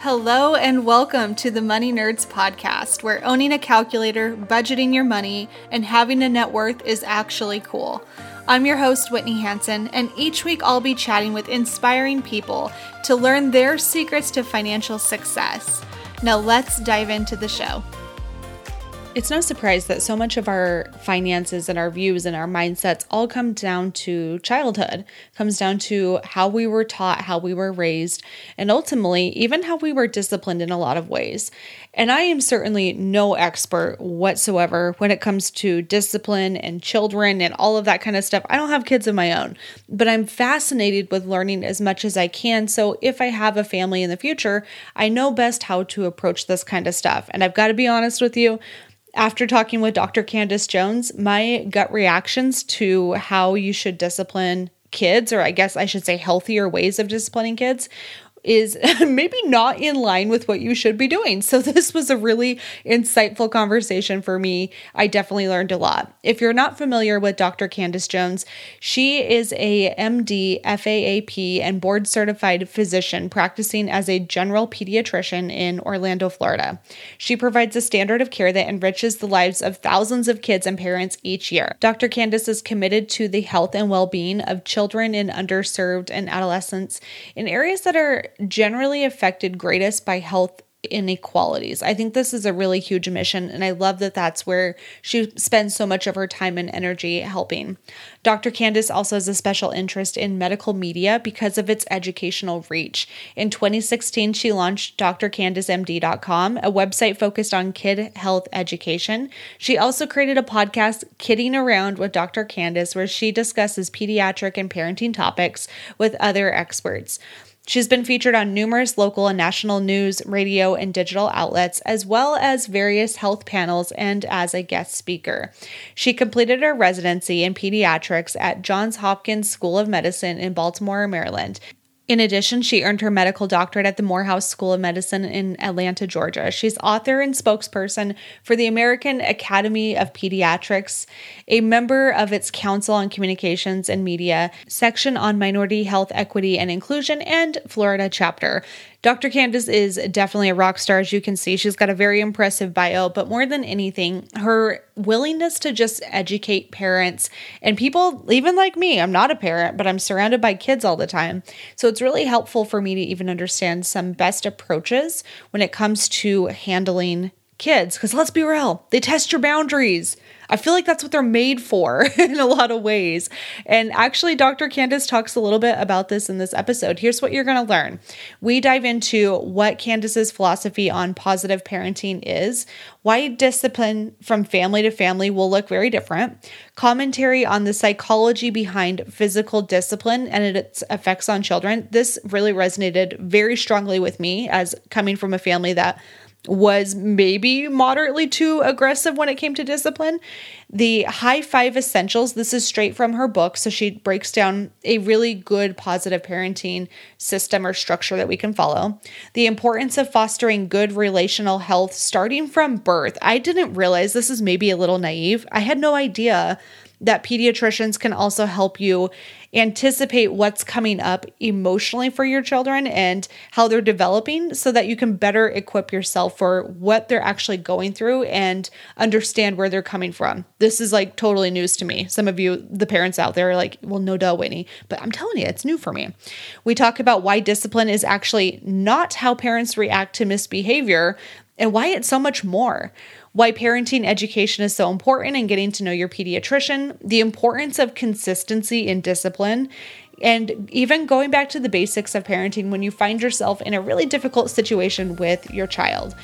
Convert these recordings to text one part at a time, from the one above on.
Hello, and welcome to the Money Nerds podcast, where owning a calculator, budgeting your money, and having a net worth is actually cool. I'm your host, Whitney Hansen, and each week I'll be chatting with inspiring people to learn their secrets to financial success. Now, let's dive into the show. It's no surprise that so much of our finances and our views and our mindsets all come down to childhood, comes down to how we were taught, how we were raised, and ultimately, even how we were disciplined in a lot of ways. And I am certainly no expert whatsoever when it comes to discipline and children and all of that kind of stuff. I don't have kids of my own, but I'm fascinated with learning as much as I can. So if I have a family in the future, I know best how to approach this kind of stuff. And I've got to be honest with you, after talking with Dr. Candice Jones, my gut reactions to how you should discipline kids, or I guess I should say healthier ways of disciplining kids, is maybe not in line with what you should be doing. So, this was a really insightful conversation for me. I definitely learned a lot. If you're not familiar with Dr. Candice Jones, she is a MD, FAAP, and board certified physician practicing as a general pediatrician in Orlando, Florida. She provides a standard of care that enriches the lives of thousands of kids and parents each year. Dr. Candice is committed to the health and well being of children in underserved and adolescents in areas that are generally affected greatest by health inequalities. I think this is a really huge mission, and I love that that's where she spends so much of her time and energy helping. Dr. Candice also has a special interest in medical media because of its educational reach. In 2016, she launched drcandicemd.com, a website focused on kid health education. She also created a podcast, Kidding Around with Dr. Candice, where she discusses pediatric and parenting topics with other experts. She's been featured on numerous local and national news, radio, and digital outlets, as well as various health panels and as a guest speaker. She completed her residency in pediatrics at Johns Hopkins School of Medicine in Baltimore, Maryland. In addition, she earned her medical doctorate at the Morehouse School of Medicine in Atlanta, Georgia. She's author and spokesperson for the American Academy of Pediatrics, a member of its Council on Communications and Media, section on minority health equity and inclusion, and Florida chapter. Dr. Candice is definitely a rock star, as you can see. She's got a very impressive bio, but more than anything, her willingness to just educate parents and people, even like me. I'm not a parent, but I'm surrounded by kids all the time. So it's really helpful for me to even understand some best approaches when it comes to handling kids. Because let's be real, they test your boundaries. I feel like that's what they're made for in a lot of ways. And actually, Dr. Candice talks a little bit about this in this episode. Here's what you're going to learn we dive into what Candice's philosophy on positive parenting is, why discipline from family to family will look very different, commentary on the psychology behind physical discipline and its effects on children. This really resonated very strongly with me as coming from a family that was maybe moderately too aggressive when it came to discipline. The High Five Essentials, this is straight from her book. So she breaks down a really good positive parenting system or structure that we can follow. The importance of fostering good relational health starting from birth. I didn't realize this is maybe a little naive. I had no idea that pediatricians can also help you anticipate what's coming up emotionally for your children and how they're developing so that you can better equip yourself for what they're actually going through and understand where they're coming from. This is like totally news to me. Some of you, the parents out there, are like, well, no duh, Whitney. But I'm telling you, it's new for me. We talk about why discipline is actually not how parents react to misbehavior and why it's so much more why parenting education is so important and getting to know your pediatrician, the importance of consistency in discipline, and even going back to the basics of parenting when you find yourself in a really difficult situation with your child.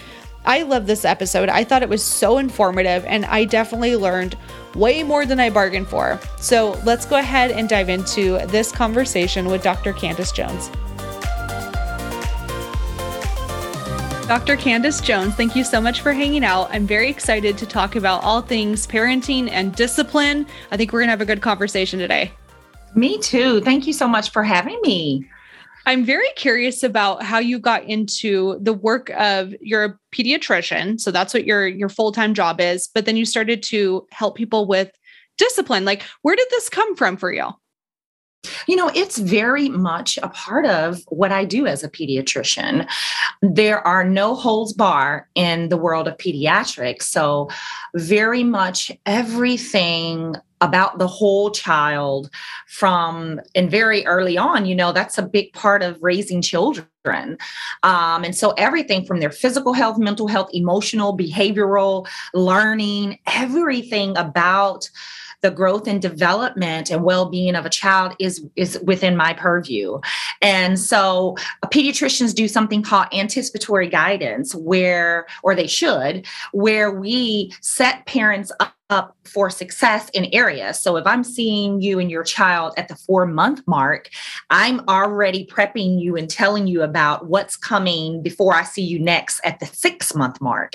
I love this episode. I thought it was so informative, and I definitely learned way more than I bargained for. So let's go ahead and dive into this conversation with Dr. Candice Jones. Dr. Candice Jones, thank you so much for hanging out. I'm very excited to talk about all things parenting and discipline. I think we're going to have a good conversation today. Me too. Thank you so much for having me. I'm very curious about how you got into the work of you're a pediatrician, so that's what your your full-time job is, but then you started to help people with discipline. Like where did this come from for you? You know, it's very much a part of what I do as a pediatrician. There are no holds bar in the world of pediatrics. So, very much everything about the whole child from and very early on you know that's a big part of raising children um, and so everything from their physical health mental health emotional behavioral learning everything about the growth and development and well-being of a child is is within my purview. And so uh, pediatricians do something called anticipatory guidance where or they should where we set parents up up for success in areas. So if I'm seeing you and your child at the four month mark, I'm already prepping you and telling you about what's coming before I see you next at the six month mark.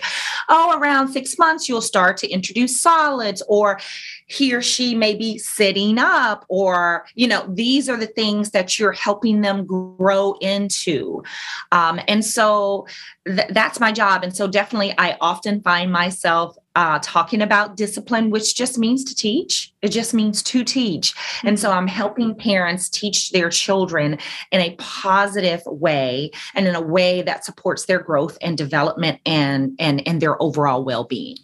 Oh, around six months, you'll start to introduce solids, or he or she may be sitting up, or, you know, these are the things that you're helping them grow into. Um, and so th- that's my job. And so definitely, I often find myself uh, talking about discipline, which just means to teach. It just means to teach. And so I'm helping parents teach their children in a positive way and in a way that supports their growth and development and and, and their overall well-being.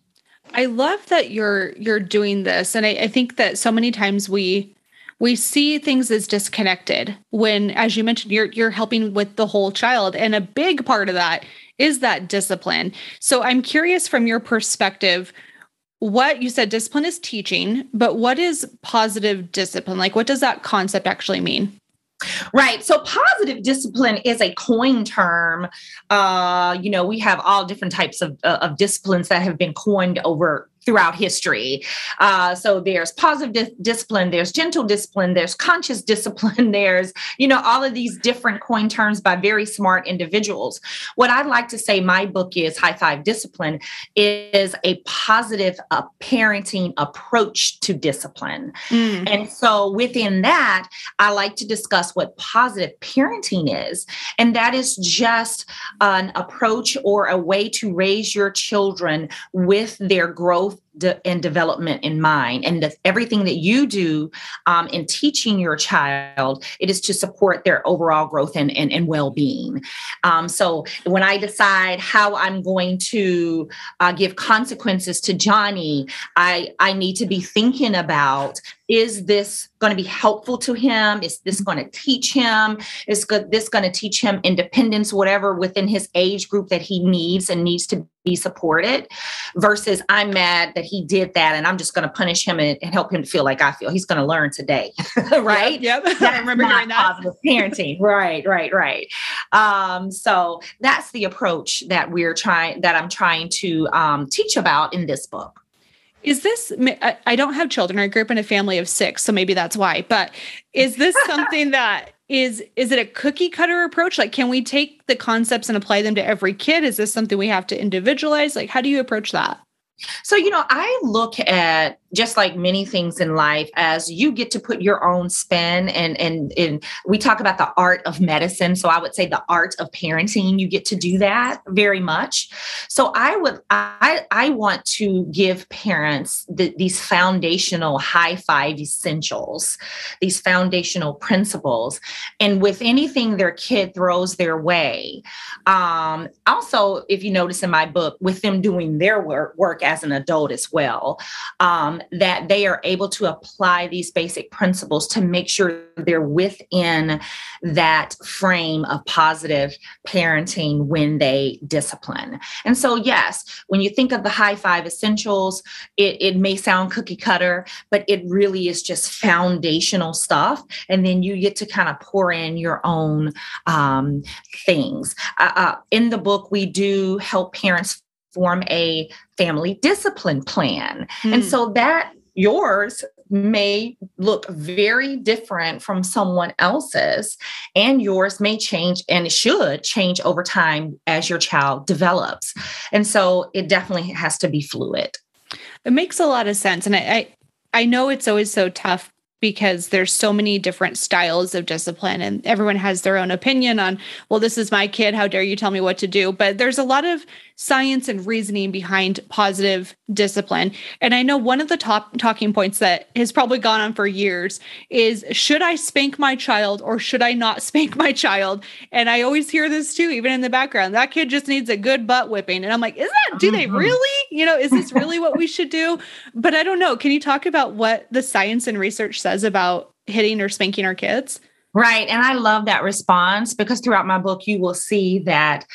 I love that you're you're doing this. And I, I think that so many times we we see things as disconnected when as you mentioned you're you're helping with the whole child and a big part of that is that discipline. So I'm curious from your perspective, what you said discipline is teaching, but what is positive discipline? Like, what does that concept actually mean? Right. So positive discipline is a coin term. Uh, you know, we have all different types of, uh, of disciplines that have been coined over throughout history. Uh, so there's positive di- discipline, there's gentle discipline, there's conscious discipline, there's, you know, all of these different coin terms by very smart individuals. What I'd like to say my book is High Five Discipline is a positive uh, parenting approach to discipline. Mm. And so within that, I like to discuss what positive parenting is. And that is just an approach or a way to raise your children with their growth both de- and development in mind. And that everything that you do um, in teaching your child it is to support their overall growth and, and, and well-being. Um, so when i decide how i'm going to uh, give consequences to johnny i i need to be thinking about is this going to be helpful to him? Is this going to teach him? Is this going to teach him independence whatever within his age group that he needs and needs to be supported? Versus i'm mad that he did that and i'm just going to punish him and, and, help him to feel like i feel he's going to learn today right yep, yep. i remember doing that positive parenting right right right um, so that's the approach that we're trying that i'm trying to um, teach about in this book is this, I don't have children. I grew up in a family of six, so maybe that's why. But is this something that is, is it a cookie cutter approach? Like, can we take the concepts and apply them to every kid? Is this something we have to individualize? Like, how do you approach that? So, you know, I look at just like many things in life as you get to put your own spin and and and we talk about the art of medicine. So i would say the art of parenting you get to do that very much. So i would i i want to give parents the, these foundational high five essentials these foundational principles. And with anything their kid throws their way um also if you notice in my book with them doing their work work as an adult as well um that they are able to apply these basic principles to make sure they're within that frame of positive parenting when they discipline. And so, yes, when you think of the high five essentials, it, it may sound cookie cutter, but it really is just foundational stuff. And then you get to kind of pour in your own um, things. Uh, uh, in the book, we do help parents form a family discipline plan. Mm. And hmm. so that yours may look very different from someone else's and yours may change and it should change over time as your child develops and so it definitely has to be fluid it makes a lot of sense and i i, I know it's always so tough because there's so many different styles of discipline and everyone has their own opinion on well this is my kid how dare you tell me what to do but there's a lot of science and reasoning behind positive discipline. And i know one of the top talking points that has probably gone on for years is should i spank my child or should i not spank my child? And i always hear this too even in the background. That kid just needs a good butt whipping. And i'm like is that do they mm-hmm. really? You know is this really what we should do? But i don't know. Can you talk about what the science and research says says about hitting or spanking our kids. Right. And I love that response because throughout my book, you will see that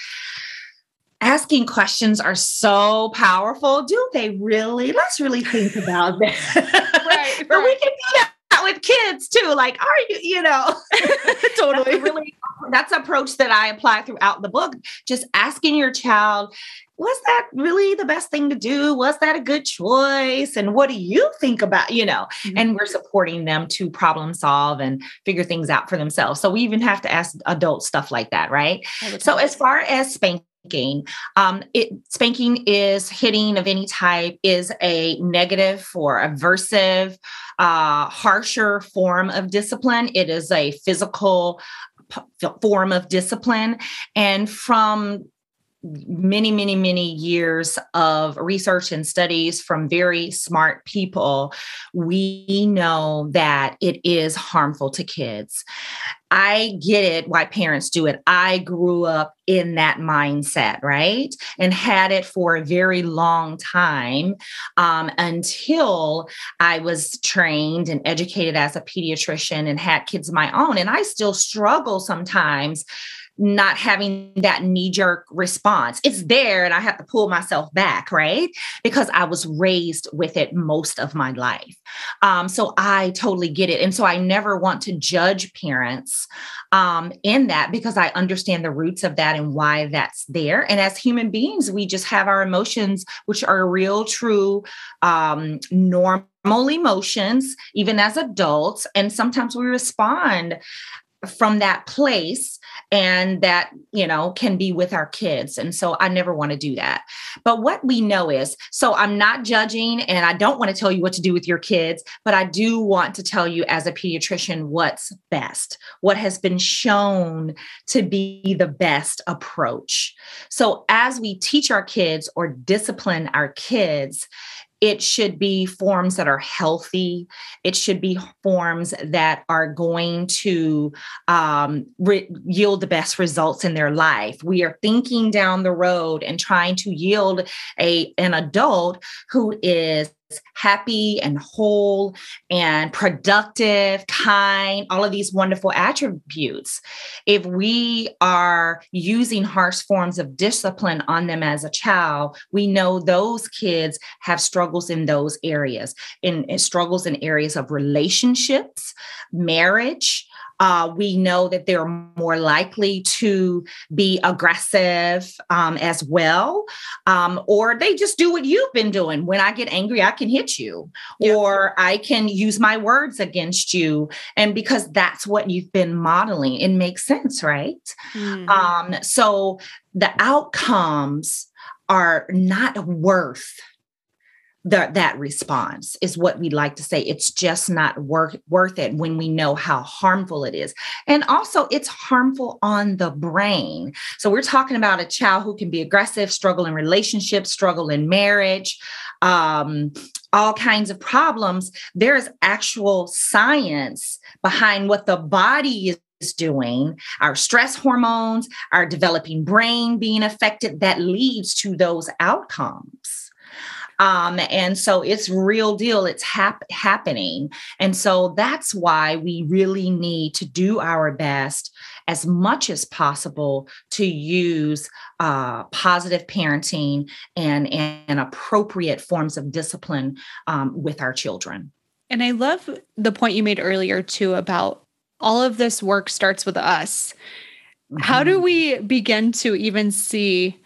asking questions are so powerful. Do they really? Let's really think about that. Right. but right. we can do that with kids too. Like, are you, you know, totally. That's really, that's approach that I apply throughout the book. Just asking your child, was that really the best thing to do? Was that a good choice? And what do you think about, you know? Mm-hmm. And we're supporting them to problem solve and figure things out for themselves. So we even have to ask adults stuff like that, right? So as far as spanking, um, it, spanking is hitting of any type is a negative or aversive, uh, harsher form of discipline. It is a physical p- form of discipline. And from many, many, many years of research and studies from very smart people, we know that it is harmful to kids. I get it why parents do it. I grew up in that mindset, right? And had it for a very long time um, until I was trained and educated as a pediatrician and had kids of my own. And I still struggle sometimes not having that knee jerk response. It's there and I have to pull myself back, right? Because I was raised with it most of my life. Um, so I totally get it. And so I never want to judge parents um, in that because I understand the roots of that and why that's there. And as human beings, we just have our emotions, which are real, true, um, normal emotions, even as adults. And sometimes we respond from that place and that you know can be with our kids. And so i never want to do that. But what we know is so i'm not judging and i don't want to tell you what to do with your kids but i do want to tell you as a pediatrician what's best what has been shown to be the best approach. So as we teach our kids or discipline our kids it should be forms that are healthy. It should be forms that are going to um, re- yield the best results in their life. We are thinking down the road and trying to yield a an adult who is happy and whole and productive, kind, all of these wonderful attributes. If we are using harsh forms of discipline on them as a child, we know those kids have struggles in those areas, in, in struggles in areas of relationships, marriage, uh, we know that they're more likely to be aggressive um, as well, um, or they just do what you've been doing. When I get angry, I can hit you, yep. or I can use my words against you. And because that's what you've been modeling, it makes sense, right? Mm-hmm. Um, so the outcomes are not worth the, that response is what we'd like to say. It's just not worth worth it when we know how harmful it is. And also it's harmful on the brain. So we're talking about a child who can be aggressive, struggle in relationships, struggle in marriage, um, all kinds of problems. There's actual science behind what the body is is doing, our stress hormones, our developing brain being affected, that leads to those outcomes. Um, and so it's real deal. It's hap- happening. And so that's why we really need to do our best as much as possible to use uh, positive parenting and, and appropriate forms of discipline um, with our children. And I love the point you made earlier, too, about all of this work starts with us. Mm-hmm. How do mm-hmm. we begin to even see?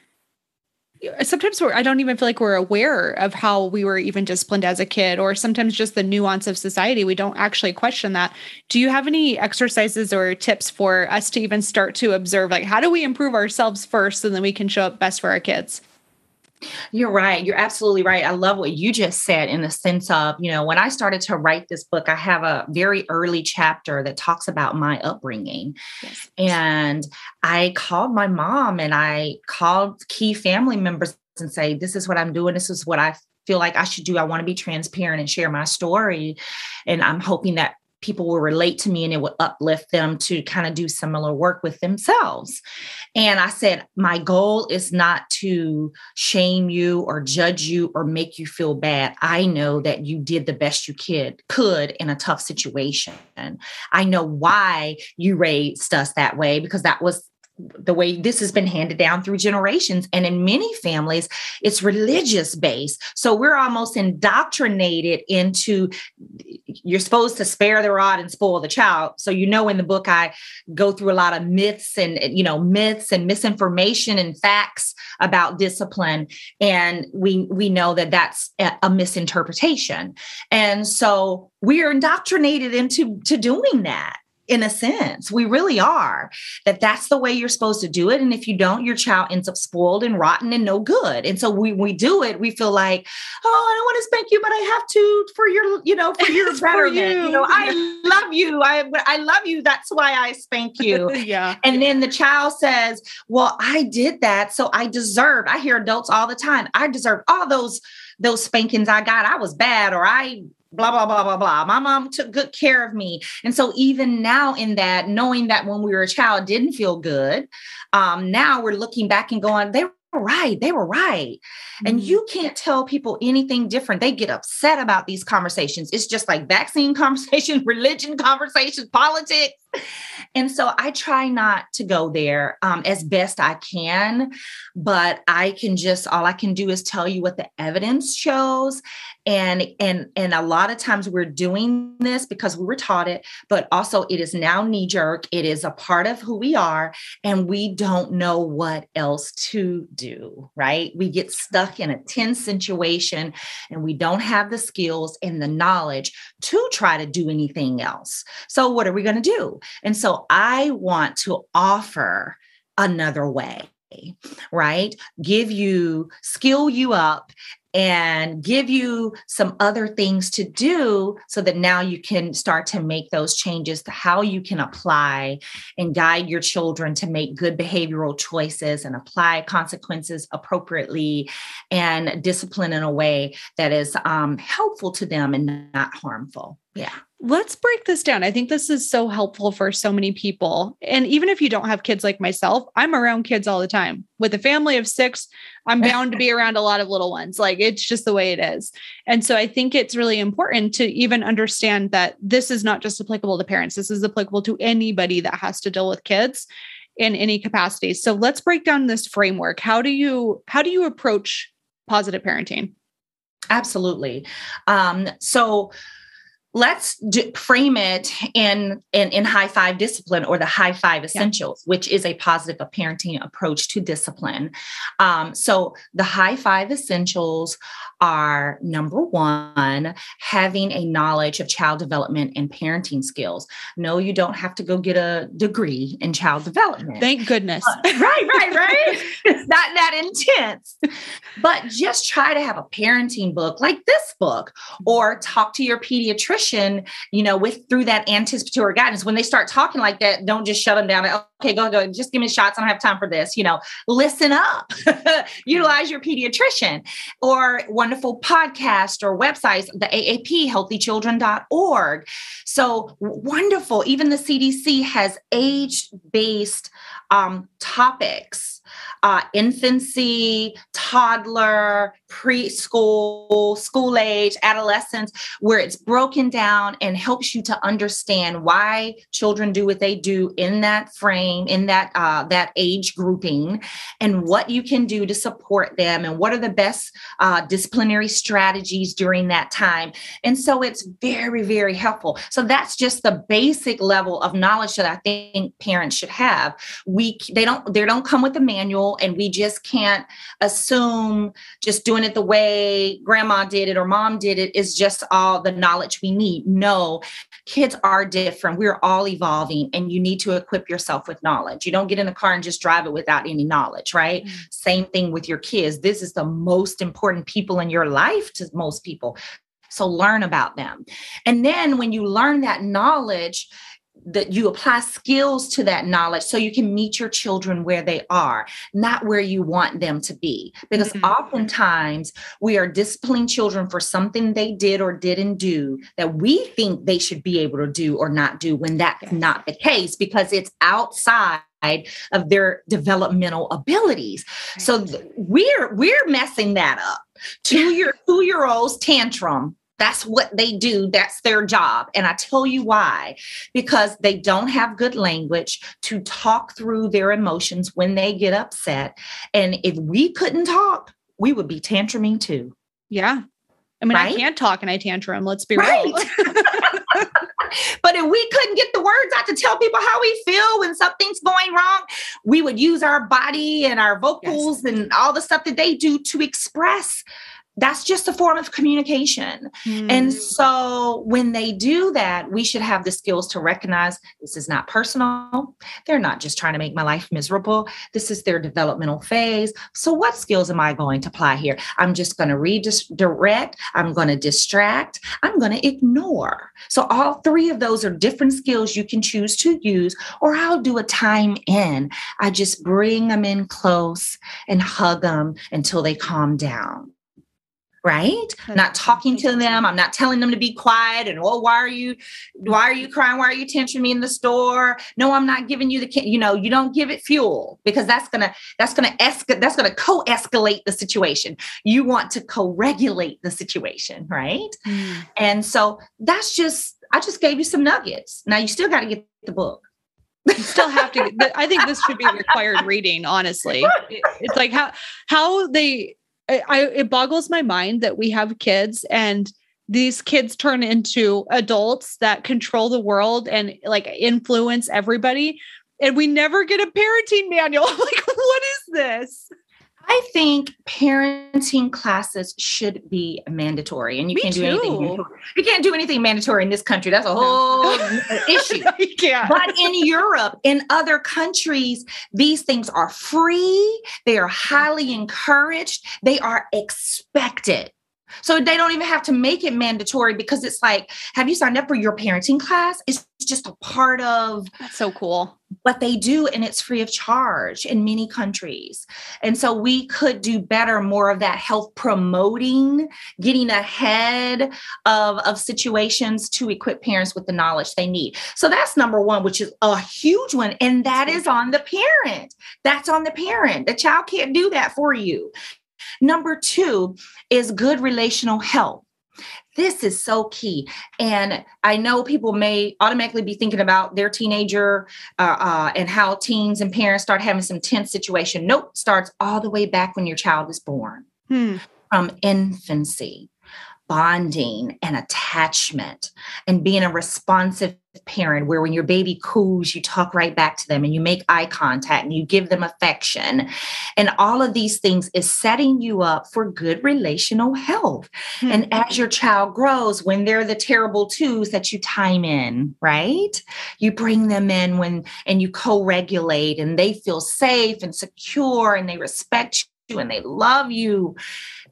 Sometimes I don't even feel like we're aware of how we were even disciplined as a kid, or sometimes just the nuance of society. We don't actually question that. Do you have any exercises or tips for us to even start to observe, like, how do we improve ourselves first and then we can show up best for our kids? You're right. You're absolutely right. I love what you just said in the sense of, you know, when I started to write this book, I have a very early chapter that talks about my upbringing. Yes. And I called my mom and I called key family members and say, this is what I'm doing. This is what I feel like I should do. I want to be transparent and share my story. And I'm hoping that people will relate to me and it would uplift them to kind of do similar work with themselves. And I said, my goal is not to shame you or judge you or make you feel bad. I know that you did the best you could could in a tough situation. I know why you raised us that way because that was the way this has been handed down through generations. And in many families, it's religious based. So we're almost indoctrinated into you're supposed to spare the rod and spoil the child. So, you know, in the book, I go through a lot of myths and, you know, myths and misinformation and facts about discipline. And we, we know that that's a misinterpretation. And so we are indoctrinated into to doing that in a sense. We really are that that's the way you're supposed to do it. And if you don't your child ends up spoiled and rotten and no good. And so we we do it we feel like oh i don't want to spank you but i have to for your you know for your betterment. You. you. Know i love you. I i love you. That's why i spank you. Yeah. And then the child says well i did that so i deserve i hear adults all the time i deserve all those those spankings I got, I was bad or I blah blah blah blah blah. My mom took good care of me. And so even now in that knowing that when we were a child didn't feel good um now we're looking back and going they were right they were right. Mm-hmm. and you can't tell people anything different. They get upset about these conversations. It's just like vaccine conversations religion conversations politics and so I try not to go there um, as best I can, but I can just all I can do is tell you what the evidence shows. And and and a lot of times we're doing this because we were taught it, but also it is now knee jerk. It is a part of who we are, and we don't know what else to do. Right? We get stuck in a tense situation, and we don't have the skills and the knowledge to try to do anything else. So what are we going to do? And so I want to offer another way right? Give you, skill you up and give you some other things to do so that now you can start to make those changes to how you can apply and guide your children to make good behavioral choices and apply consequences appropriately and discipline in a way that is um, helpful to them and not harmful. Yeah. Let's break this down. I think this is so helpful for so many people. And even if you don't have kids like myself, I'm around kids all the time. With a family of six, I'm bound to be around a lot of little ones. Like it's just the way it is. And so I think it's really important to even understand that this is not just applicable to parents, this is applicable to anybody that has to deal with kids in any capacity. So let's break down this framework. How do you how do you approach positive parenting? Absolutely. Um, so let's do, frame it in, in, in high five discipline or the high five essentials yeah. which is a positive parenting approach to discipline. Um, so the high five essentials are number one having a knowledge of child development and parenting skills. No you don't have to go get a degree in child development. Thank goodness. Right right right? It's not that intense. But just try to have a parenting book like this book or talk to your pediatrician you know, with through that anticipatory guidance. When they start talking like that, don't just shut them down. okay, go, go, just give me shots. I don't have time for this. You know, listen up, utilize your pediatrician or wonderful podcast or websites, the AAP, healthychildren.org. So wonderful. Even the CDC has age based um, topics uh, infancy, toddler, preschool, school age, adolescence, where it's broken down and helps you to understand why children do what they do in that frame, in that uh, that age grouping, and what you can do to support them, and what are the best uh, disciplinary strategies during that time. And so it's very, very helpful. So that's just the basic level of knowledge that I think parents should have. We they don't they don't come with a manual and we just can't assume just doing it the way grandma did it or mom did it is just all the knowledge we need. No, kids are different. We're all evolving, and you need to equip yourself with knowledge. You don't get in the car and just drive it without any knowledge, right? Mm-hmm. Same thing with your kids. This is the most important people in your life to most people. So learn about them. And then when you learn that knowledge, that you apply skills to that knowledge so you can meet your children where they are, not where you want them to be. Because mm-hmm. oftentimes we are disciplining children for something they did or didn't do that we think they should be able to do or not do when that's yes. not the case because it's outside of their developmental abilities. Right. So th- we're we're messing that up. Two year two year olds tantrum that's what they do. That's their job. And I tell you why because they don't have good language to talk through their emotions when they get upset. And if we couldn't talk, we would be tantruming too. Yeah. I mean, right? I can't talk and I tantrum. Let's be right. real. but if we couldn't get the words out to tell people how we feel when something's going wrong, we would use our body and our vocals yes. and all the stuff that they do to express that's just a form of communication. Mm. And hmm. so when they do that, we should have the skills to recognize this is not personal. They're not just trying to make my life miserable. This is their developmental phase. So what skills am I going to apply here? I'm just going to redirect, I'm going to distract, I'm going to ignore. So all three of those are different skills you can choose to use or I'll do a time in. I just bring them in close and hug them until they calm down right? I'm not talking to them. I'm not telling them to be quiet and oh why are you why are you crying? Why are you tensioning me in the store? No i'm not giving you the you know you don't give it fuel because that's gonna that's gonna escalate that's gonna co-escalate the situation. You want to co-regulate the situation right? Mm. and so that's just i just gave you some nuggets. Now you still got to get the book. You still have to i think this should be required reading honestly. It's like how how they I, it boggles my mind that we have kids and these kids turn into adults that control the world and like influence everybody. And we never get a parenting manual. Like what is this I think parenting classes should be mandatory, and you Me can't do anything. You can't do anything mandatory in this country. That's a whole issue. But in Europe, in other countries, these things are free. They are highly encouraged. They are expected. So they don't even have to make it mandatory because it's like, have you signed up for your parenting class? It's just a part of That's so cool. What they do, and it's free of charge in many countries. And so we could do better, more of that health promoting, getting ahead of, of situations to equip parents with the knowledge they need. So that's number one, which is a huge one. And that is on the parent. That's on the parent. The child can't do that for you. Number two is good relational health. This is so key. And I know people may automatically be thinking about their teenager uh, uh, and how teens and parents start having some tense situation. Nope, starts all the way back when your child is born. Hmm. From infancy bonding and attachment and being a responsive parent where when your baby coos you talk right back to them and you make eye contact and you give them affection and all of these things is setting you up for good relational health mm-hmm. and as your child grows when they're the terrible twos that you time in right you bring them in when and you co-regulate and they feel safe and secure and they respect you and they love you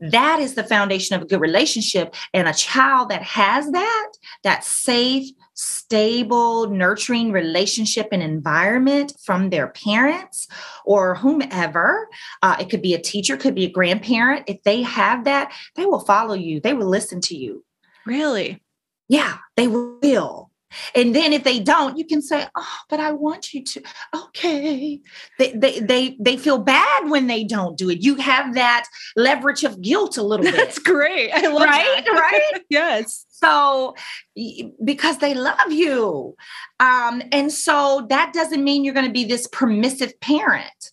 that is the foundation of a good relationship. And a child that has that, that safe, stable, nurturing relationship and environment from their parents or whomever, uh, it could be a teacher, could be a grandparent. If they have that, they will follow you, they will listen to you. Really? Yeah, they will. And then if they don't, you can say, "Oh, but I want you to." Okay. They they they they feel bad when they don't do it. You have that leverage of guilt a little bit. That's great. I love right? That. Right? yes. So because they love you. Um, and so that doesn't mean you're going to be this permissive parent.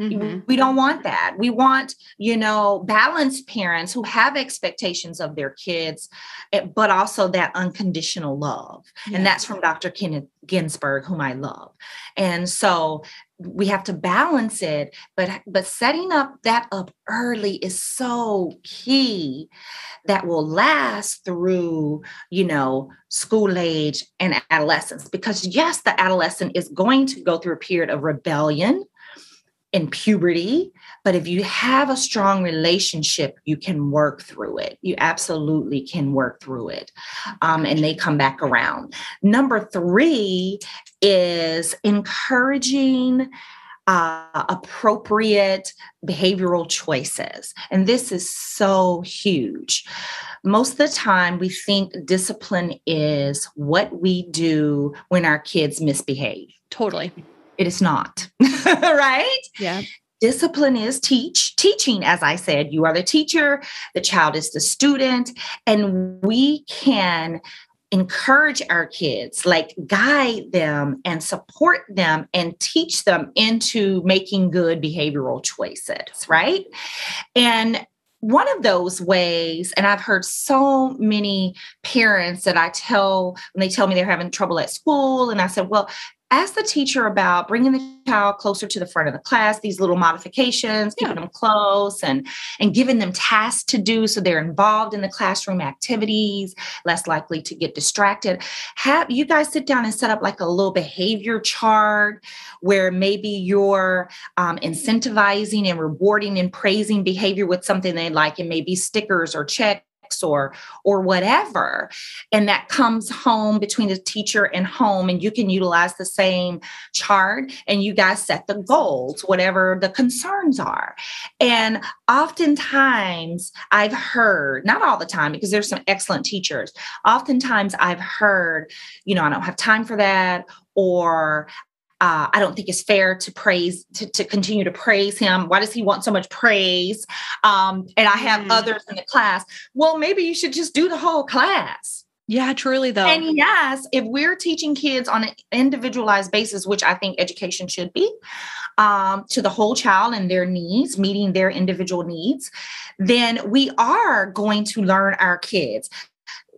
Mm-hmm. We don't want that. We want, you know, balanced parents who have expectations of their kids, eh, but also that unconditional love. Yes. And that's from Dr. Kenneth Ginsburg, whom I love. And so we have to balance it but but setting up that up early is so key that will last through you know school age and adolescence because yes the adolescent is going to go through a period of rebellion in puberty but if you have a strong relationship you can work through it you absolutely can work through it um, and they come back around number three is encouraging uh, appropriate behavioral choices. And this is so huge. Most of the time, we think discipline is what we do when our kids misbehave. Totally. It is not, right? Yeah. Discipline is teach, teaching, as I said, you are the teacher, the child is the student, and we can encourage our kids, like guide them and support them and teach them into making good behavioral choices, right? And one of those ways, and I've heard so many parents that I tell when they tell me they're having trouble at school, and I said, Well, ask the teacher about bringing the child closer to the front of the class these little modifications keeping yeah. them close and and giving them tasks to do so they're involved in the classroom activities less likely to get distracted have you guys sit down and set up like a little behavior chart where maybe you're um, incentivizing and rewarding and praising behavior with something they like and maybe stickers or checks or or whatever. And that comes home between the teacher and home and you can utilize the same chart and you guys set the goals whatever the concerns are. And oftentimes i've heard not all the time because there's some excellent teachers oftentimes i've heard you know i don't have time for that or uh, I don't think it's fair to praise to, to continue to praise him. Why does he want so much praise? Um, and I have mm. others in the class. Well, maybe you should just do the whole class. Yeah, truly though. And yes, if we're teaching kids on an individualized basis, which I think education should be, um, to the whole child and their needs, meeting their individual needs, then we are going to learn our kids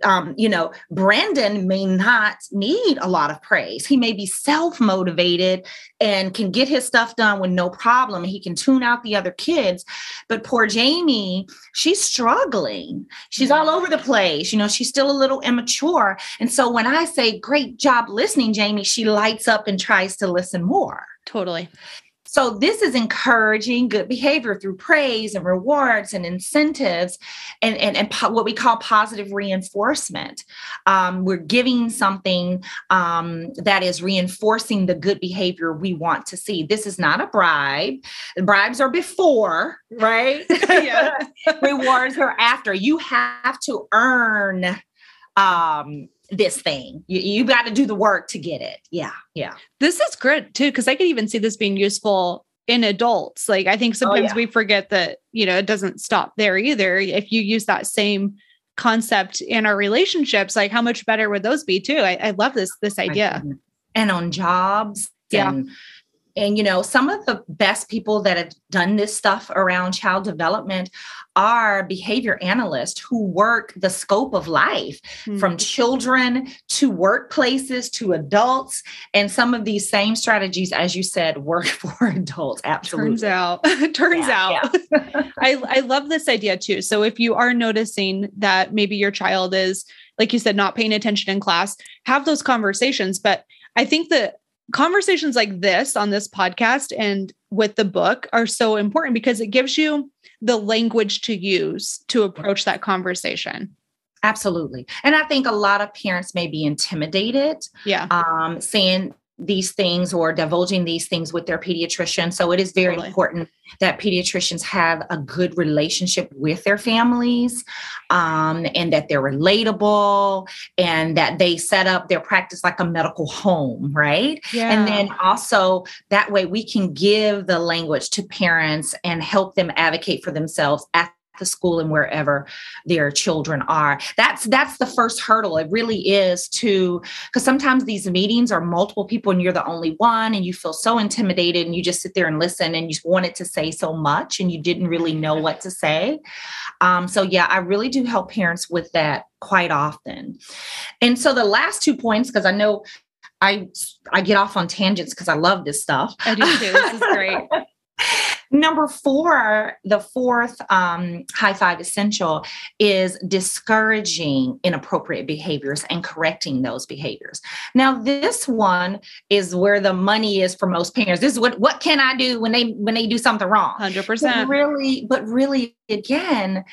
um, you know, Brandon may not need a lot of praise. He may be self motivated and can get his stuff done with no problem. He can tune out the other kids. But poor Jamie, she's struggling. She's all over the place. You know, she's still a little immature. And so when I say, great job listening, Jamie, she lights up and tries to listen more. Totally. So, this is encouraging good behavior through praise and rewards and incentives and, and, and po- what we call positive reinforcement. Um, we're giving something um, that is reinforcing the good behavior we want to see. This is not a bribe. Bribes are before, right? rewards are after. You have to earn um this thing. You, you got to do the work to get it. Yeah. Yeah. This is great too, because I could even see this being useful in adults. Like I think oh, sometimes oh, yeah. we forget that, you know, it doesn't stop there either. If you use that same concept in our relationships, like how much better would those be too? I, I love this, this idea. And on jobs. Yeah. And, and you know some of the best people that have done this stuff around child development are behavior analysts who work the scope of life mm-hmm. from children to workplaces to adults. And some of these same strategies, as you said, work for adults. Absolutely. Turns out, turns yeah, out. Yeah. I, I love this idea too. So if you are noticing that maybe your child is, like you said, not paying attention in class, have those conversations. But I think that conversations like this on this podcast and with the book are so important because it gives you the language to use to approach that conversation. Absolutely. And I think a lot of parents may be intimidated. Yeah. Um, saying these things or divulging these things with their pediatrician. So it is very totally. important that pediatricians have a good relationship with their families um, and that they're relatable and that they set up their practice like a medical home, right? Yeah. And then also that way we can give the language to parents and help them advocate for themselves at the school and wherever their children are that's that's the first hurdle it really is to because sometimes these meetings are multiple people and you're the only one and you feel so intimidated and you just sit there and listen and you wanted to say so much and you didn't really know what to say um, so yeah i really do help parents with that quite often and so the last two points because i know I I get off on tangents because I love this stuff. I do too. This is great. Number four, the fourth um, high five essential is discouraging inappropriate behaviors and correcting those behaviors. Now, this one is where the money is for most parents. This is what what can I do when they when they do something wrong? Hundred percent. Really, but really, again,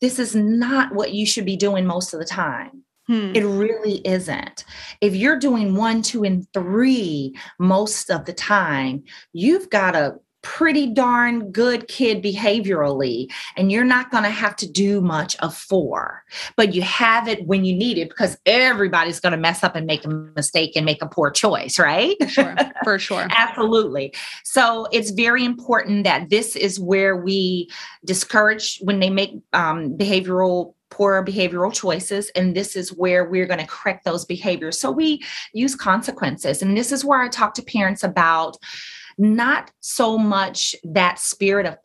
this is not what you should be doing most of the time. Hmm. It really isn't. If you're doing one, two, and three most of the time, you've got a pretty darn good kid behaviorally, and you're not going to have to do much of four, but you have it when you need it because everybody's going to mess up and make a mistake and make a poor choice, right? Sure, for sure. Absolutely. So it's very important that this is where we discourage when they make um, behavioral poor behavioral choices and this is where we're going to correct those behaviors so we use consequences and this is where i talk to parents about not so much that spirit of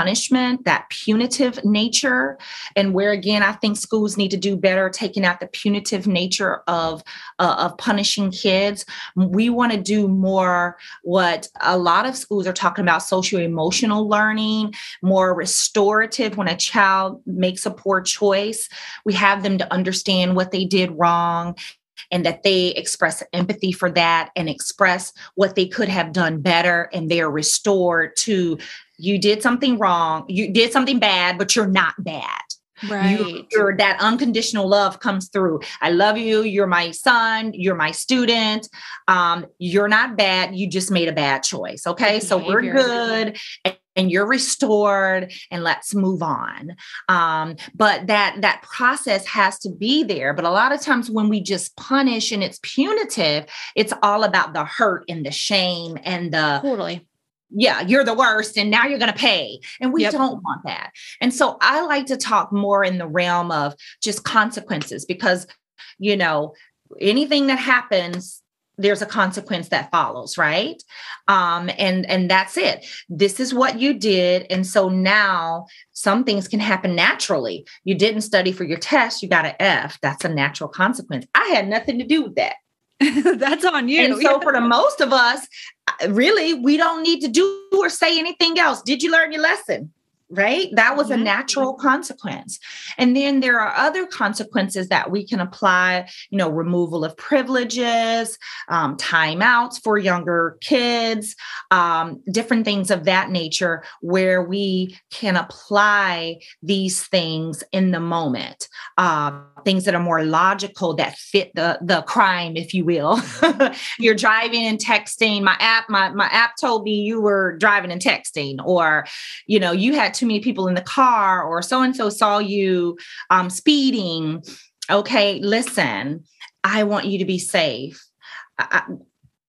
punishment, that punitive nature, and where again, I think schools need to do better taking out the punitive nature of, uh, of punishing kids. We want to do more what a lot of schools are talking about social emotional learning, more restorative when a child makes a poor choice. We have them to understand what they did wrong and that they express empathy for that and express what they could have done better and they're restored to you did something wrong you did something bad but you're not bad Right. You, that unconditional love comes through. I love you. You're my son. You're my student. Um, you're not bad. You just made a bad choice. Okay. So we're good and you're restored and let's move on um, but that that process has to be there but a lot of times when we just punish and it's punitive it's all about the hurt and the shame and the totally yeah, you're the worst, and now you're going to pay. And we yep. don't want that. And so I like to talk more in the realm of just consequences because, you know, anything that happens there's a consequence that follows right? Um and and that's it. This is what you did. And so now some things can happen naturally. You didn't study for your test. You got an f. That's a natural consequence. I had nothing to do with that. That's on you. And so for the most of us really we don't need to do or say anything else. Did you learn your lesson right? That was a natural consequence. And then there are other consequences that we can apply, you know, removal of privileges, um, timeouts for younger kids, um, different things of that nature, where we can apply these things in the moment. Uh, things that are more logical that fit the the crime if you will you're driving and texting my app my, my app told me you were driving and texting or you know you had too many people in the car or so and so saw you um, speeding. Okay listen i want you to be safe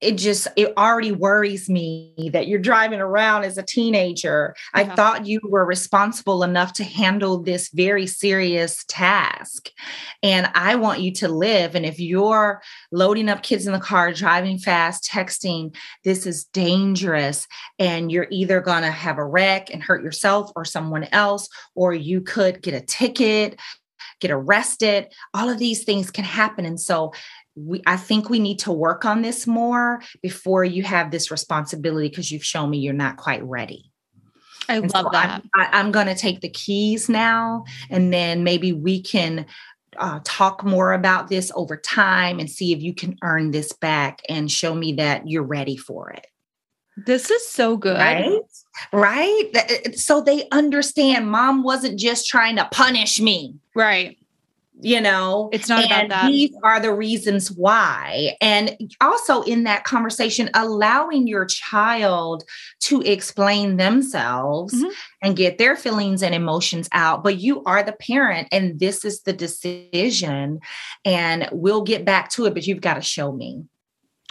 it just it already worries me that you're driving around as a teenager. I thought you were responsible enough to handle this very serious task. And i want you to live. And if you're loading up kids in the car driving fast texting this is dangerous. And you're either going to have a wreck and hurt yourself or someone else or you could get a ticket get arrested. All of these things can happen. And so we i think we need to work on this more before you have this responsibility because you've shown me you're not quite ready. I and love so that. I'm, I'm going to take the keys now and then maybe we can uh, talk more about this over time and see if you can earn this back and show me that you're ready for it. This is so good. Right? Right? So they understand mom wasn't just trying to punish me. Right you know it's not about that. these are the reasons why. And also in that conversation allowing your child to explain themselves mm-hmm. and get their feelings and emotions out. But you are the parent and this is the decision and we'll get back to it but you've got to show me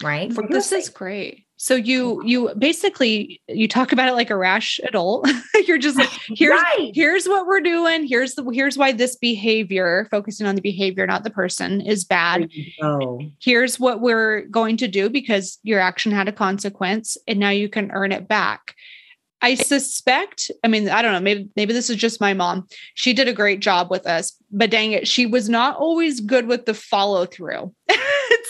right? For this is great So you you basically you talk about it like a rash adult. You're just like here's right. here's what we're doing. Here's the here's why this behavior, focusing on the behavior, not the person, is bad. Here's what we're going to do because your action had a consequence, and now you can earn it back. I suspect, I mean, I don't know, maybe maybe this is just my mom. She did a great job with us, but dang it, she was not always good with the follow through.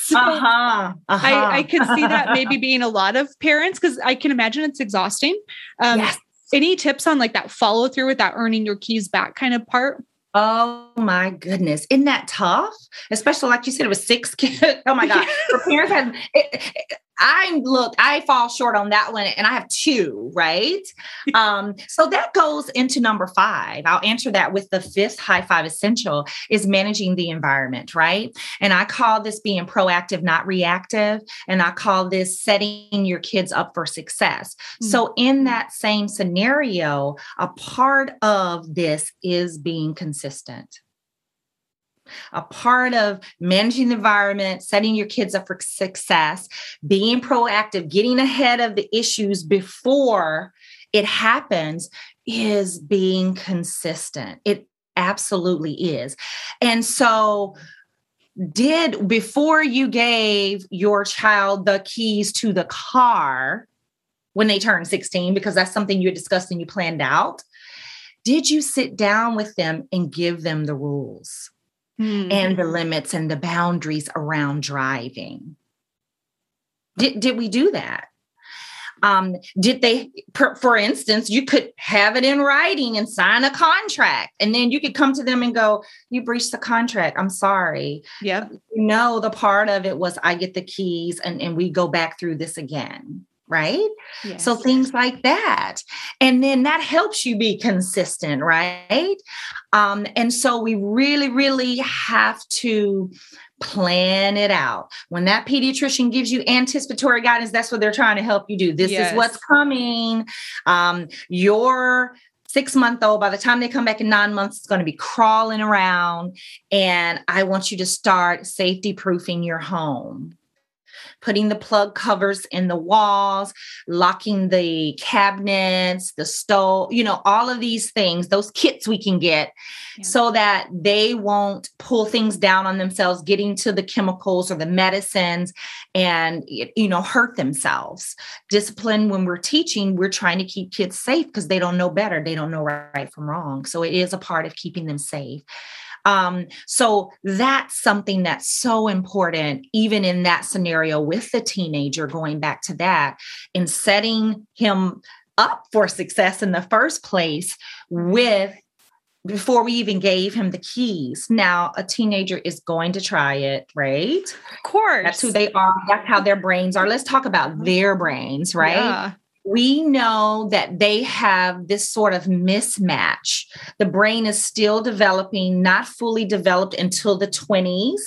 so uh-huh, uh-huh. I, I can see that maybe being a lot of parents because I can imagine it's exhausting. Um, yes. Any tips on like that follow through with that earning your keys back kind of part? Oh my goodness. Isn't that tough? Especially like you said, it was six kids. Oh my God. For parents have it, I look, I fall short on that one, and I have two, right? um, so that goes into number five. I'll answer that with the fifth high five essential is managing the environment, right? And I call this being proactive, not reactive. And I call this setting your kids up for success. Mm-hmm. So, in that same scenario, a part of this is being consistent a part of managing the environment, setting your kids up for success, being proactive, getting ahead of the issues before it happens is being consistent. It absolutely is. And so, did before you gave your child the keys to the car when they turned 16, because that's something you discussed and you planned out, did you sit down with them and give them the rules? Mm. and the limits and the boundaries around driving. Did, did we do that? Um, did they, per, for instance, you could have it in writing and sign a contract, and then you could come to them and go, You breached the contract. I'm sorry. Yeah. You know, the part of it was I get the keys and, and we go back through this again right? Yes. So things like that. And then that helps you be consistent, right? Um, and so we really, really have to plan it out. When that pediatrician gives you anticipatory guidance, that's what they're trying to help you do. This yes. is what's coming. Um, your six month old, by the time they come back in nine months, it's going to be crawling around. And I want you to start safety proofing your home putting the plug covers in the walls, locking the cabinets, the stove, you know, all of these things, those kits we can get yeah. so that they won't pull things down on themselves, getting to the chemicals or the medicines and, you know, hurt themselves. Discipline, when we're teaching, we're trying to keep kids safe because they don't know better. They don't know right from wrong. So it is a part of keeping them safe. Um, so that's something that's so important, even in that scenario with the teenager, going back to that, and setting him up for success in the first place with before we even gave him the keys. Now, a teenager is going to try it, right? Of course. That's who they are. That's how their brains are. Let's talk about their brains, right? Yeah we know that they have this sort of mismatch. The brain is still developing, not fully developed until the 20s.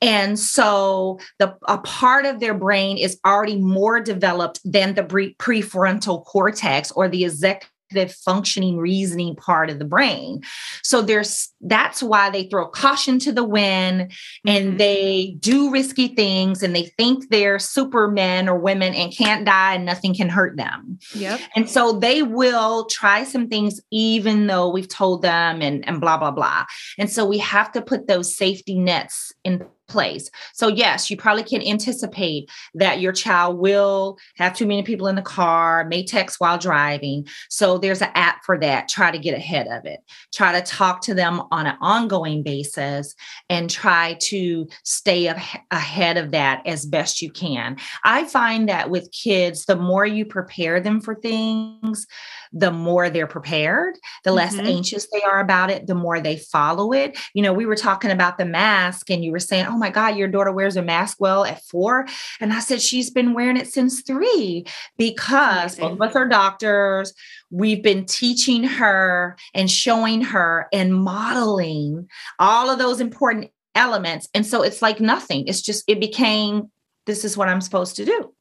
And so the a part of their brain is already more developed than the prefrontal cortex or the executive functioning reasoning part of the brain. So there's that's why they throw caution to the wind and mm-hmm. they do risky things and they think they're supermen or women and can't die and nothing can hurt them. Yep. And so they will try some things even though we've told them and and blah blah blah. And so we have to put those safety nets in place. So, yes, you probably can anticipate that your child will have too many people in the car, may text while driving. So, there's an app for that. Try to get ahead of it. Try to talk to them on an ongoing basis and try to stay ahead of that as best you can. I find that with kids, the more you prepare them for things, the more they're prepared, the less mm-hmm. anxious they are about it, the more they follow it. You know, we were talking about the mask and you were saying, Oh Oh my God, your daughter wears a mask well at four. And I said, She's been wearing it since three because both of us are doctors. We've been teaching her and showing her and modeling all of those important elements. And so it's like nothing. It's just, it became, this is what I'm supposed to do.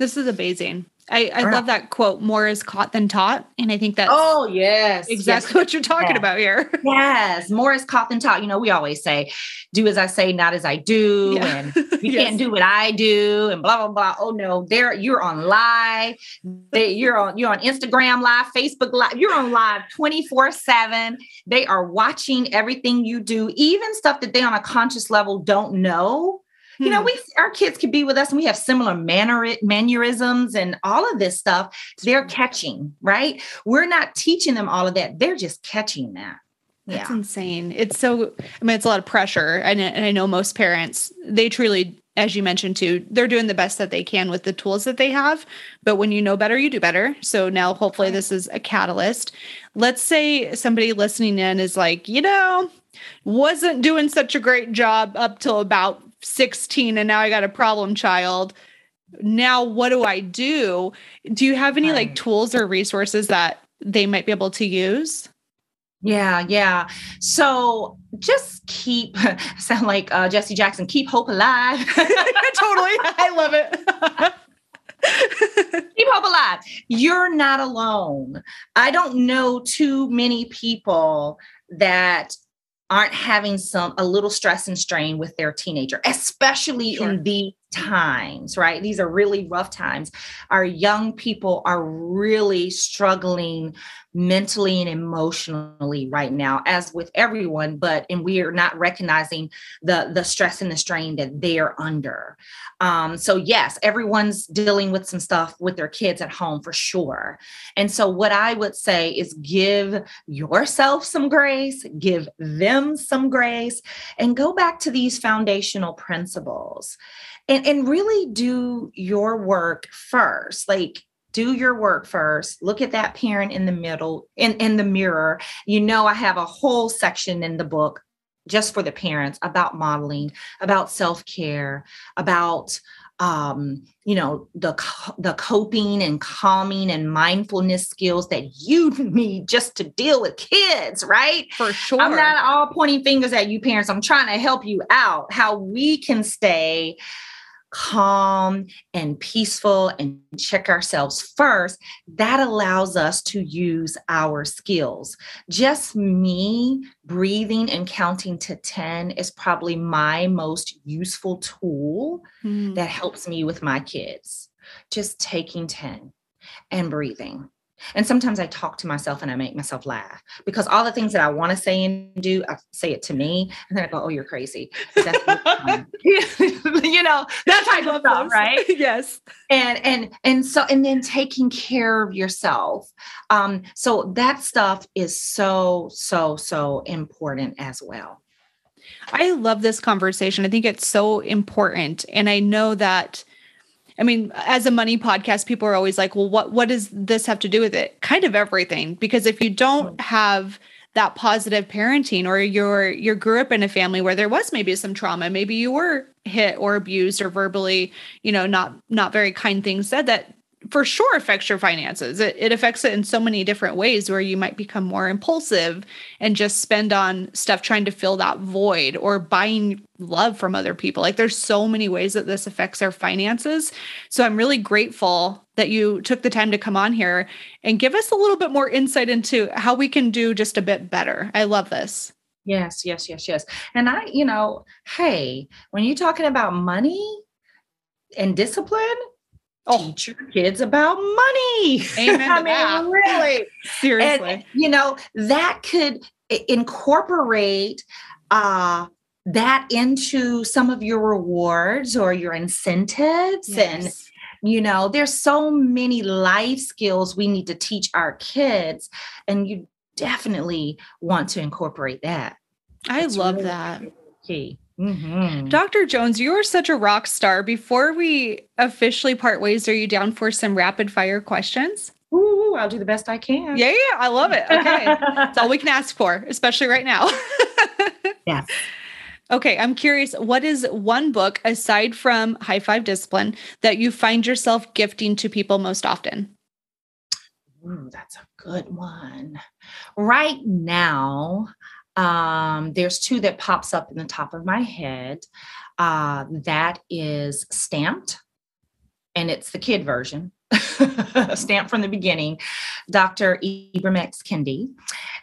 This is amazing. I, I love that quote more is caught than taught. And I think that's oh yes. Exactly yes. what you're talking yes. about here. yes. More is caught than taught. You know, we always say, do as I say, not as I do. Yeah. And you yes. can't do what I do and blah, blah, blah. Oh no, there you're on live. They, you're on you're on Instagram live, Facebook live, you're on live 24-7. They are watching everything you do, even stuff that they on a conscious level don't know you know, hmm. we our kids could be with us and we have similar manner mannerisms and all of this stuff. They're catching, right? We're not teaching them all of that. They're just catching that. That's yeah. insane. It's so I mean, it's a lot of pressure. And, and I know most parents, they truly as you mentioned too, they're doing the best that they can with the tools that they have. But when you know better, you do better. So now hopefully this is a catalyst. Let's say somebody listening in is like, you know, wasn't doing such a great job up till about 16 and now I got a problem child. Now what do I do? Do you have any like tools or resources that they might be able to use? Yeah, yeah. So just keep sound like uh, Jesse Jackson, keep hope alive. totally. I love it. keep hope alive. You're not alone. I don't know too many people that aren't having some a little stress and strain with their teenager, especially sure. in these times, right? These are really rough times. Our young people are really struggling mentally and emotionally right now as with everyone but and we are not recognizing the the stress and the strain that they are under um so yes everyone's dealing with some stuff with their kids at home for sure and so what i would say is give yourself some grace give them some grace and go back to these foundational principles and, and really do your work first like do your work first look at that parent in the middle in, in the mirror. You know i have a whole section in the book just for the parents about modeling about self-care about um, you know the the coping and calming and mindfulness skills that you need just to deal with kids right? For sure i'm not all pointing fingers at you parents. I'm trying to help you out how we can stay calm and peaceful and check ourselves first, that allows us to use our skills. Just me breathing and counting to 10 is probably my most useful tool mm. that helps me with my kids. Just taking 10 and breathing and sometimes I talk to myself and I make myself laugh because all the things that I want to say and do, I say it to me. And then I go, oh, you're crazy. you know, that type of stuff, right? yes. And and and so and then taking care of yourself. Um, so that stuff is so, so, so important as well. I love this conversation. I think it's so important. And I know that I mean, as a money podcast, people are always like, well, what, what does this have to do with it? Kind of everything. Because if you don't have that positive parenting or you're you grew up in a family where there was maybe some trauma maybe you were hit or abused or verbally you know not not very kind things said that for sure affects your finances. It, it affects it in so many different ways where you might become more impulsive and just spend on stuff trying to fill that void or buying love from other people. Like there's so many ways that this affects our finances. So I'm really grateful that you took the time to come on here and give us a little bit more insight into how we can do just a bit better. I love this. Yes, yes, yes, yes. And I, you know, hey, when you're talking about money and discipline, oh. teach your kids about money. Amen I mean, that. really. Seriously. And, you know, that could incorporate uh that into some of your rewards or your incentives yes. and you know there's so many life skills we need to teach our kids and you definitely want to incorporate that i love really that key Mm-hmm. Dr. Jones, you are such a rock star. Before we officially part ways, are you down for some rapid fire questions? Ooh, I'll do the best I can. Yeah, yeah, I love it. Okay. That's all we can ask for, especially right now. yes. Okay, I'm curious what is one book aside from High Five Discipline that you find yourself gifting to people most often? Ooh, that's a good one. Right now, um, there's two that pops up in the top of my head. Uh, that is stamped, and it's the kid version. stamp from the beginning, Dr. Ibram X. Kendi.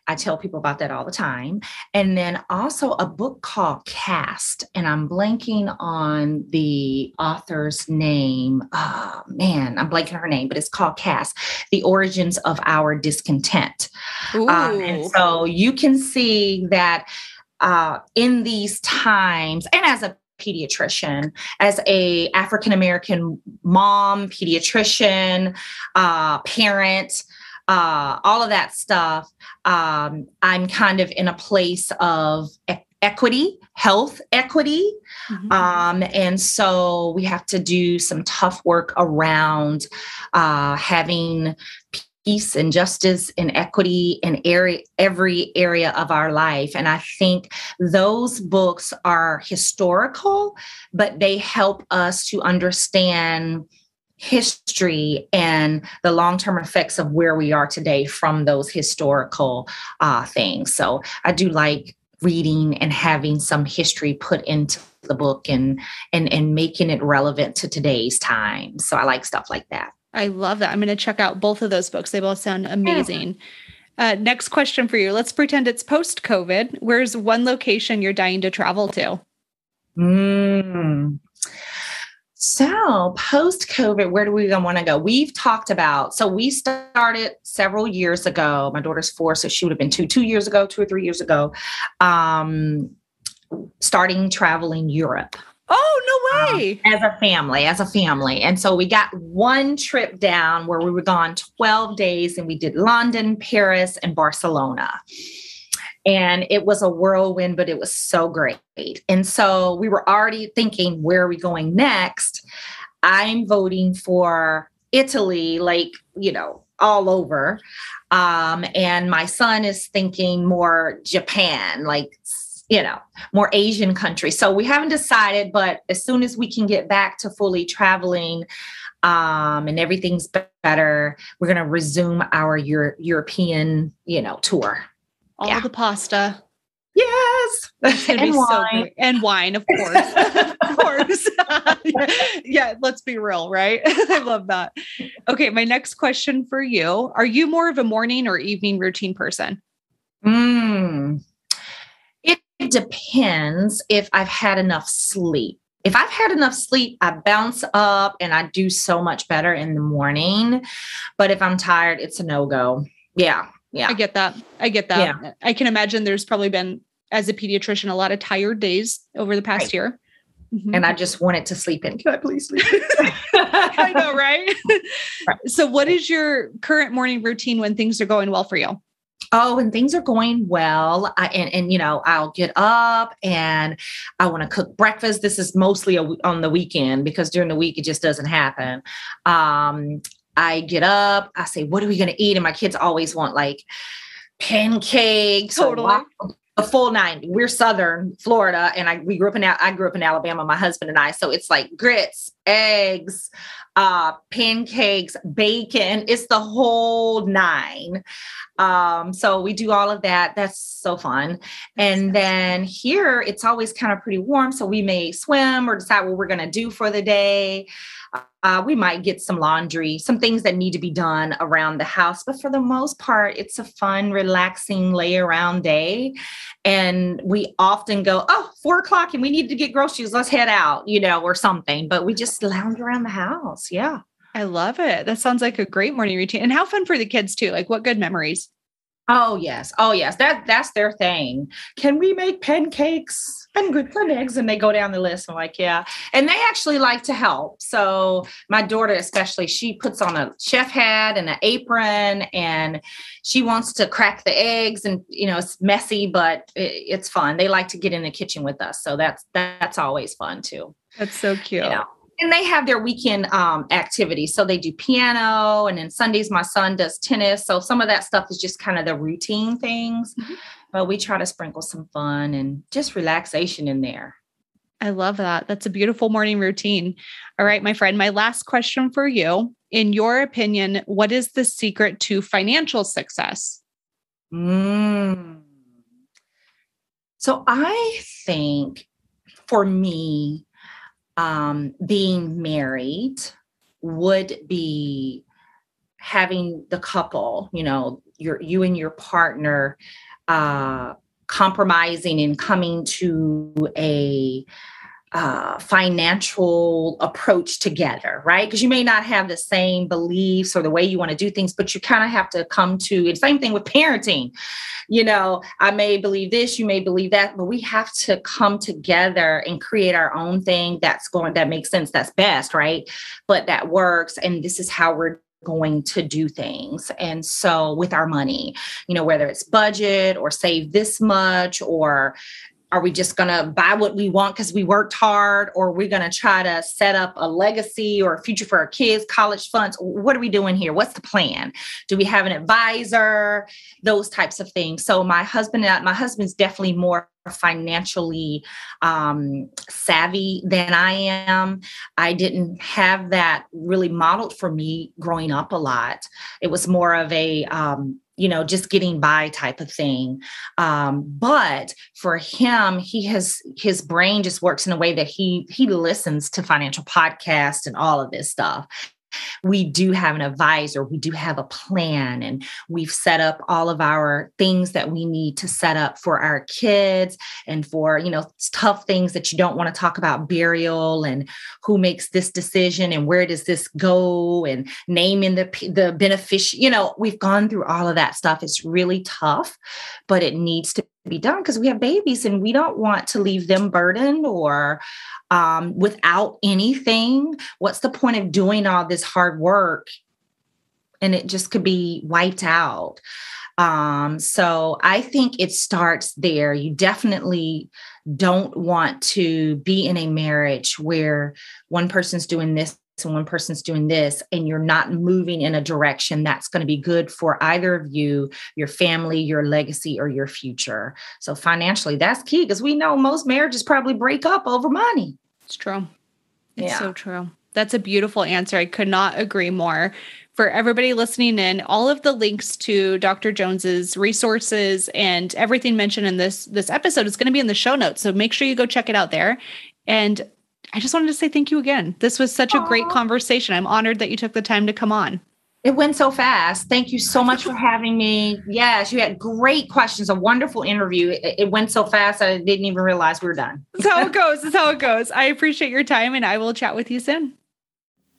I tell people about that all the time. And then also a book called Caste, and I'm blanking on the author's name. Oh, man, I'm blanking her name, but it's called Caste The Origins of Our Discontent. Um, and so you can see that uh, in these times, and as a pediatrician as a african american mom pediatrician uh, parent uh, all of that stuff um, i'm kind of in a place of e- equity health equity mm-hmm. um, and so we have to do some tough work around uh, having peace and justice and equity in every area of our life. And I think those books are historical, but they help us to understand history and the long-term effects of where we are today from those historical uh, things. So I do like reading and having some history put into the book and and and making it relevant to today's time. So I like stuff like that. I love that. I'm going to check out both of those books. They both sound amazing. Yeah. Uh, next question for you. Let's pretend it's post COVID. Where's one location you're dying to travel to? Mm. So, post COVID, where do we want to go? We've talked about, so we started several years ago. My daughter's four, so she would have been two, two years ago, two or three years ago, um, starting traveling Europe. Oh, no um, way. Um, as a family, as a family. And so we got one trip down where we were gone 12 days and we did London, Paris, and Barcelona. And it was a whirlwind, but it was so great. And so we were already thinking, where are we going next? I'm voting for Italy, like, you know, all over. Um, and my son is thinking more Japan, like you know, more Asian countries. So we haven't decided, but as soon as we can get back to fully traveling um, and everything's better, we're going to resume our Euro- European, you know, tour. All yeah. the pasta. Yes. And wine. so And wine, of course. of course. yeah, let's be real, right? I love that. Okay, my next question for you. Are you more of a morning or evening routine person? Mm, it depends if I've had enough sleep. If I've had enough sleep, I bounce up and I do so much better in the morning. But if I'm tired, it's a no go. Yeah. Yeah. I get that. I get that. Yeah. I can imagine there's probably been, as a pediatrician, a lot of tired days over the past right. year. Mm-hmm. And I just wanted to sleep in. Can I please sleep? I know, right? right? So, what is your current morning routine when things are going well for you? Oh and things are going well I, and, and you know i'll get up and i want to cook breakfast this is mostly a, on the weekend because during the week it just doesn't happen um, i get up i say what are we going to eat and my kids always want like pancakes totally. a full nine. We're Southern Florida, and I we grew up in I grew up in Alabama. My husband and I, so it's like grits, eggs, uh, pancakes, bacon. It's the whole nine. Um, so we do all of that. That's so fun. And then here it's always kind of pretty warm. So we may swim or decide what we're going to do for the day. Uh, we might get some laundry, some things that need to be done around the house. But for the most part, it's a fun, relaxing lay around day. And we often go, oh, four o'clock and we need to get groceries. Let's head out, you know, or something. But we just lounge around the house. Yeah. I love it. That sounds like a great morning routine. And how fun for the kids too. Like what good memories. Oh yes. Oh yes. That that's their thing. Can we make pancakes and good for eggs? And they go down the list. I'm like, yeah. And they actually like to help. So my daughter, especially, she puts on a chef hat and an apron and she wants to crack the eggs and you know, it's messy, but it, it's fun. They like to get in the kitchen with us. So that's that's always fun too. That's so cute. You know? And they have their weekend um, activities. So they do piano, and then Sundays my son does tennis. So some of that stuff is just kind of the routine things, mm-hmm. but we try to sprinkle some fun and just relaxation in there. I love that. That's a beautiful morning routine. All right, my friend, my last question for you. In your opinion, what is the secret to financial success? Mm. So I think for me, um, being married would be having the couple, you know, your you and your partner uh compromising and coming to a uh, financial approach together, right? Because you may not have the same beliefs or the way you want to do things, but you kind of have to come to it. Same thing with parenting. You know, I may believe this, you may believe that, but we have to come together and create our own thing that's going, that makes sense, that's best, right? But that works. And this is how we're going to do things. And so with our money, you know, whether it's budget or save this much or are we just going to buy what we want because we worked hard or we're we going to try to set up a legacy or a future for our kids college funds? What are we doing here? What's the plan? Do we have an advisor? Those types of things. So my husband and my husband's definitely more financially um, savvy than I am. I didn't have that really modeled for me growing up a lot. It was more of a um, you know just getting by type of thing. Um, but for him he has his brain just works in a way that he he listens to financial podcasts and all of this stuff we do have an advisor, we do have a plan, and we've set up all of our things that we need to set up for our kids and for, you know, tough things that you don't want to talk about burial and who makes this decision and where does this go and naming the the beneficiary. You know, we've gone through all of that stuff. It's really tough, but it needs to be done because we have babies and we don't want to leave them burdened or um, without anything. What's the point of doing all this hard work and it just could be wiped out? Um, so I think it starts there. You definitely don't want to be in a marriage where one person's doing this and one person's doing this and you're not moving in a direction that's going to be good for either of you your family your legacy or your future. So financially that's key because we know most marriages probably break up over money. It's true. It's yeah. so true. That's a beautiful answer. I could not agree more. For everybody listening in all of the links to dr jones's resources and everything mentioned in this this episode is going to be in the show notes so make sure you go check it out there. And I just wanted to say thank you again. This was such Aww. a great conversation. I'm honored that you took the time to come on. It went so fast. Thank you so much for having me. Yes, you had great questions, a wonderful interview. It, it went so fast, I didn't even realize we were done. That's how it goes. That's how it goes. I appreciate your time and I will chat with you soon.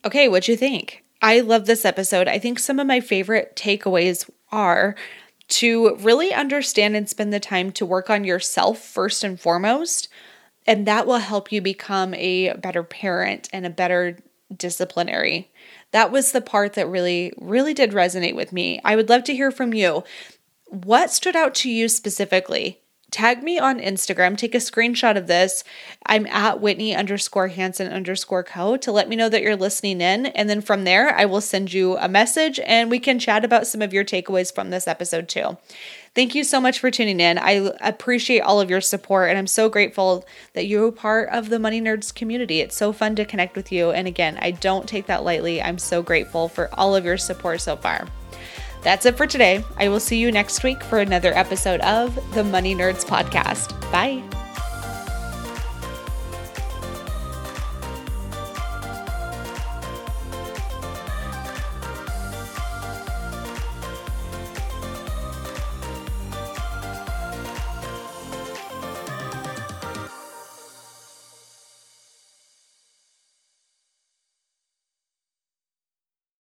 Okay, what'd you think? I love this episode. I think some of my favorite takeaways are to really understand and spend the time to work on yourself first and foremost and that will help you become a better parent and a better disciplinary. That was the part that really, really did resonate with me. I would love to hear from you. What stood out to you specifically? Tag me on Instagram, take a screenshot of this. I'm at Whitney underscore Hansen underscore co to let me know that you're listening in. And then from there, I will send you a message and we can chat about some of your takeaways from this episode too. Thank you so much for tuning in. I appreciate all of your support and I'm so grateful that you're part of the Money Nerds community. It's so fun to connect with you. And again, I don't take that lightly. I'm so grateful for all of your support so far. That's it for today. I will see you next week for another episode of the Money Nerds Podcast. Bye.